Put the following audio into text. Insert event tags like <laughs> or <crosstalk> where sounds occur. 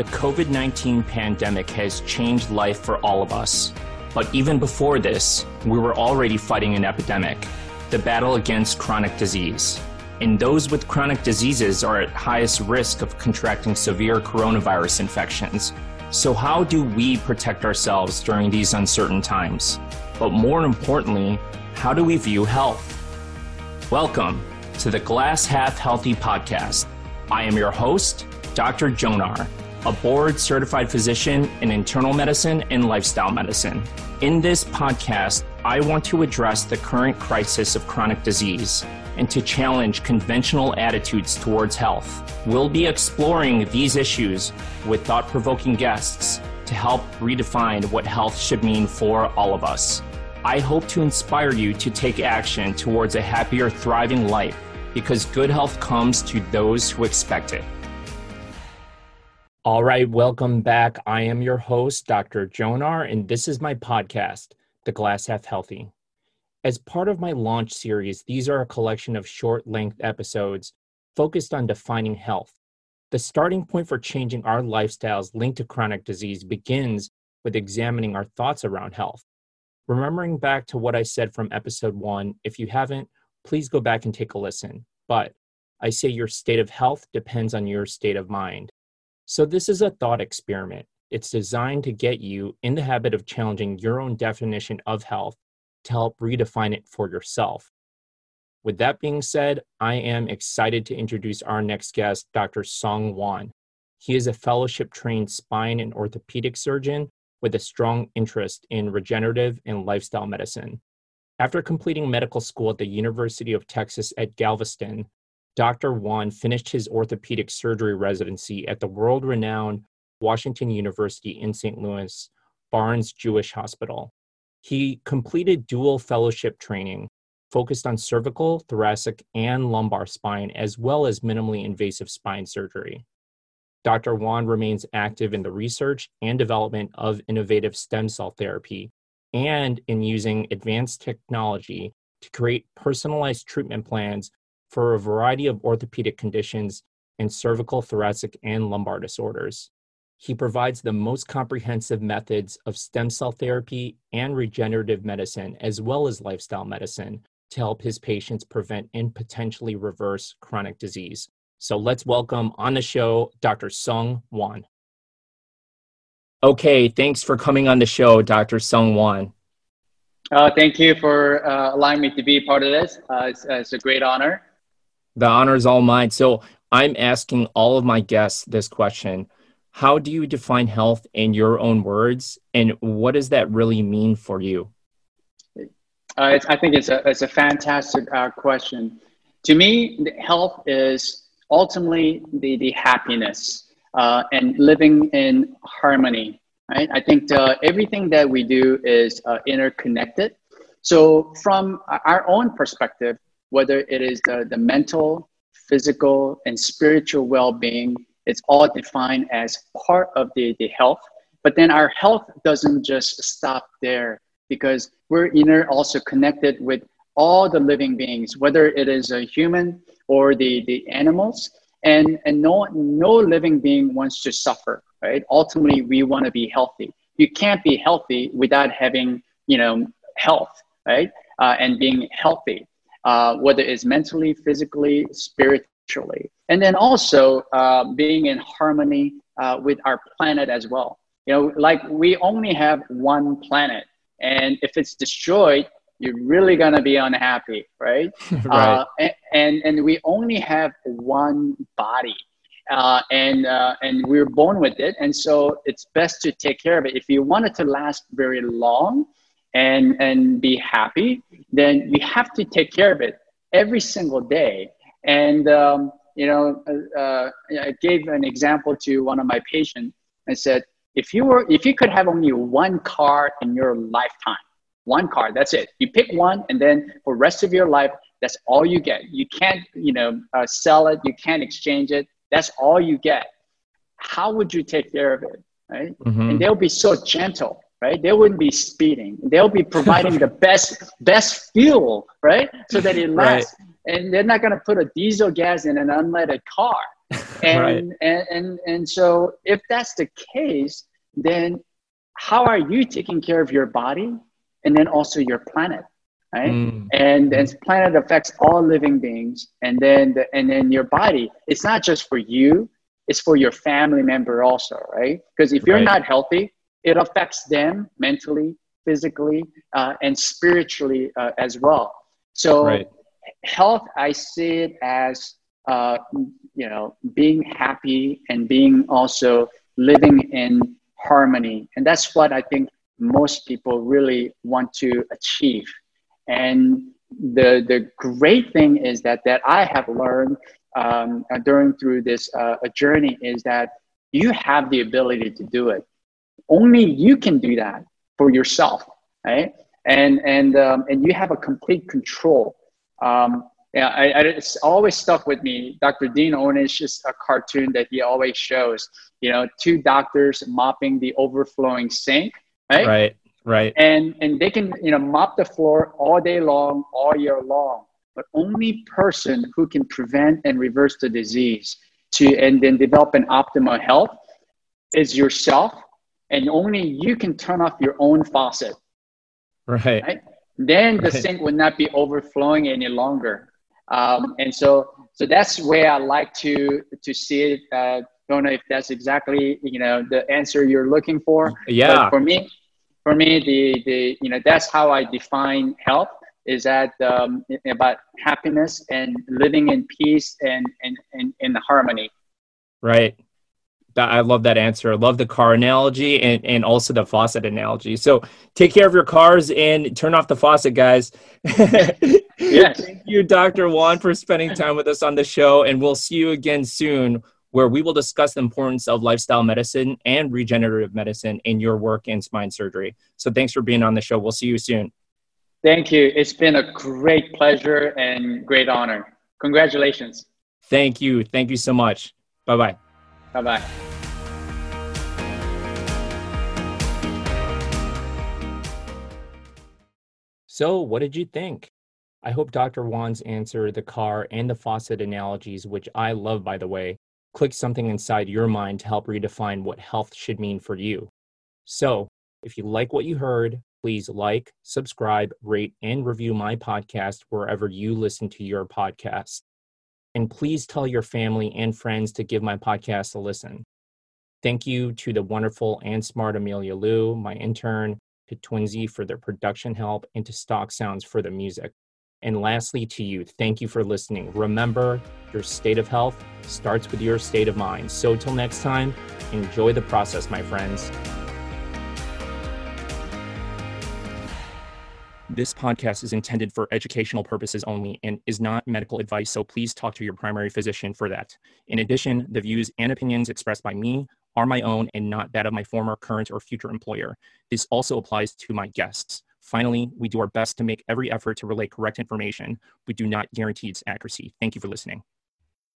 The COVID 19 pandemic has changed life for all of us. But even before this, we were already fighting an epidemic the battle against chronic disease. And those with chronic diseases are at highest risk of contracting severe coronavirus infections. So, how do we protect ourselves during these uncertain times? But more importantly, how do we view health? Welcome to the Glass Half Healthy podcast. I am your host, Dr. Jonar a board certified physician in internal medicine and lifestyle medicine. In this podcast, I want to address the current crisis of chronic disease and to challenge conventional attitudes towards health. We'll be exploring these issues with thought provoking guests to help redefine what health should mean for all of us. I hope to inspire you to take action towards a happier, thriving life because good health comes to those who expect it. All right, welcome back. I am your host, Dr. Jonar, and this is my podcast, The Glass Half Healthy. As part of my launch series, these are a collection of short length episodes focused on defining health. The starting point for changing our lifestyles linked to chronic disease begins with examining our thoughts around health. Remembering back to what I said from episode one, if you haven't, please go back and take a listen. But I say your state of health depends on your state of mind. So, this is a thought experiment. It's designed to get you in the habit of challenging your own definition of health to help redefine it for yourself. With that being said, I am excited to introduce our next guest, Dr. Sung Won. He is a fellowship trained spine and orthopedic surgeon with a strong interest in regenerative and lifestyle medicine. After completing medical school at the University of Texas at Galveston, Dr. Won finished his orthopedic surgery residency at the world renowned Washington University in St. Louis Barnes Jewish Hospital. He completed dual fellowship training focused on cervical, thoracic, and lumbar spine, as well as minimally invasive spine surgery. Dr. Won remains active in the research and development of innovative stem cell therapy and in using advanced technology to create personalized treatment plans for a variety of orthopedic conditions and cervical, thoracic, and lumbar disorders. He provides the most comprehensive methods of stem cell therapy and regenerative medicine, as well as lifestyle medicine, to help his patients prevent and potentially reverse chronic disease. So let's welcome on the show Dr. Sung Won. Okay, thanks for coming on the show, Dr. Sung Won. Uh, thank you for uh, allowing me to be part of this. Uh, it's, it's, a great honor. The honor is all mine. So I'm asking all of my guests this question. How do you define health in your own words? And what does that really mean for you? Uh, I think it's a, it's a fantastic uh, question. To me, health is ultimately the, the happiness uh, and living in harmony. Right? I think uh, everything that we do is uh, interconnected. So, from our own perspective, whether it is the, the mental, physical, and spiritual well being, it's all defined as part of the, the health. But then our health doesn't just stop there because we're inner also connected with all the living beings, whether it is a human or the, the animals. And, and no, no living being wants to suffer, right? Ultimately, we want to be healthy. You can't be healthy without having, you know, health, right? Uh, and being healthy uh, whether it's mentally, physically, spiritually. And then also uh, being in harmony uh, with our planet as well. You know, like we only have one planet, and if it's destroyed, you're really gonna be unhappy, right? <laughs> right. Uh, and, and, and we only have one body, uh, and uh, and we're born with it, and so it's best to take care of it. If you want it to last very long, and and be happy, then you have to take care of it every single day. And um, you know, uh, uh, I gave an example to one of my patients. I said, if you were, if you could have only one car in your lifetime, one car, that's it. You pick one, and then for rest of your life, that's all you get. You can't, you know, uh, sell it. You can't exchange it. That's all you get. How would you take care of it, right? Mm-hmm. And they'll be so gentle right? They wouldn't be speeding. They'll be providing the <laughs> best best fuel, right? So that it lasts. Right. And they're not going to put a diesel gas in an unleaded car. <laughs> And, right. and, and, and so if that's the case, then how are you taking care of your body and then also your planet? Right. Mm. And and planet affects all living beings. And then the, and then your body, it's not just for you, it's for your family member also, right? Because if you're right. not healthy, it affects them mentally, physically, uh, and spiritually uh, as well. So right. health, I see it as uh, you know being happy and being also living in harmony, and that's what I think most people really want to achieve. And the the great thing is that that I have learned um, during through this uh, journey is that you have the ability to do it. Only you can do that for yourself, right? And and um, and you have a complete control. Um, yeah, I, I, it's always stuck with me. Dr. Dean Ornish's a cartoon that he always shows. You know, two doctors mopping the overflowing sink, right? Right, right. And and they can you know mop the floor all day long, all year long. But only person who can prevent and reverse the disease to and then develop an optimal health is yourself, and only you can turn off your own faucet. Right. right? Then the right. sink would not be overflowing any longer. Um, and so, so that's where I like to to see it. Uh, don't know if that's exactly you know the answer you're looking for. Yeah. But for me, for me, the the you know that's how I define health is that um, about happiness and living in peace and and and in harmony. Right. I love that answer. I love the car analogy and, and also the faucet analogy. So take care of your cars and turn off the faucet, guys. <laughs> yes. Thank you, Dr. Won, for spending time with us on the show. And we'll see you again soon, where we will discuss the importance of lifestyle medicine and regenerative medicine in your work in spine surgery. So thanks for being on the show. We'll see you soon. Thank you. It's been a great pleasure and great honor. Congratulations. Thank you. Thank you so much. Bye bye. Bye bye. So, what did you think? I hope Dr. Won's answer, the car, and the faucet analogies, which I love, by the way, click something inside your mind to help redefine what health should mean for you. So, if you like what you heard, please like, subscribe, rate, and review my podcast wherever you listen to your podcast. And please tell your family and friends to give my podcast a listen. Thank you to the wonderful and smart Amelia Liu, my intern, to Twinsy for their production help, and to Stock Sounds for the music. And lastly, to you, thank you for listening. Remember, your state of health starts with your state of mind. So, till next time, enjoy the process, my friends. This podcast is intended for educational purposes only and is not medical advice, so please talk to your primary physician for that. In addition, the views and opinions expressed by me are my own and not that of my former, current, or future employer. This also applies to my guests. Finally, we do our best to make every effort to relay correct information. We do not guarantee its accuracy. Thank you for listening.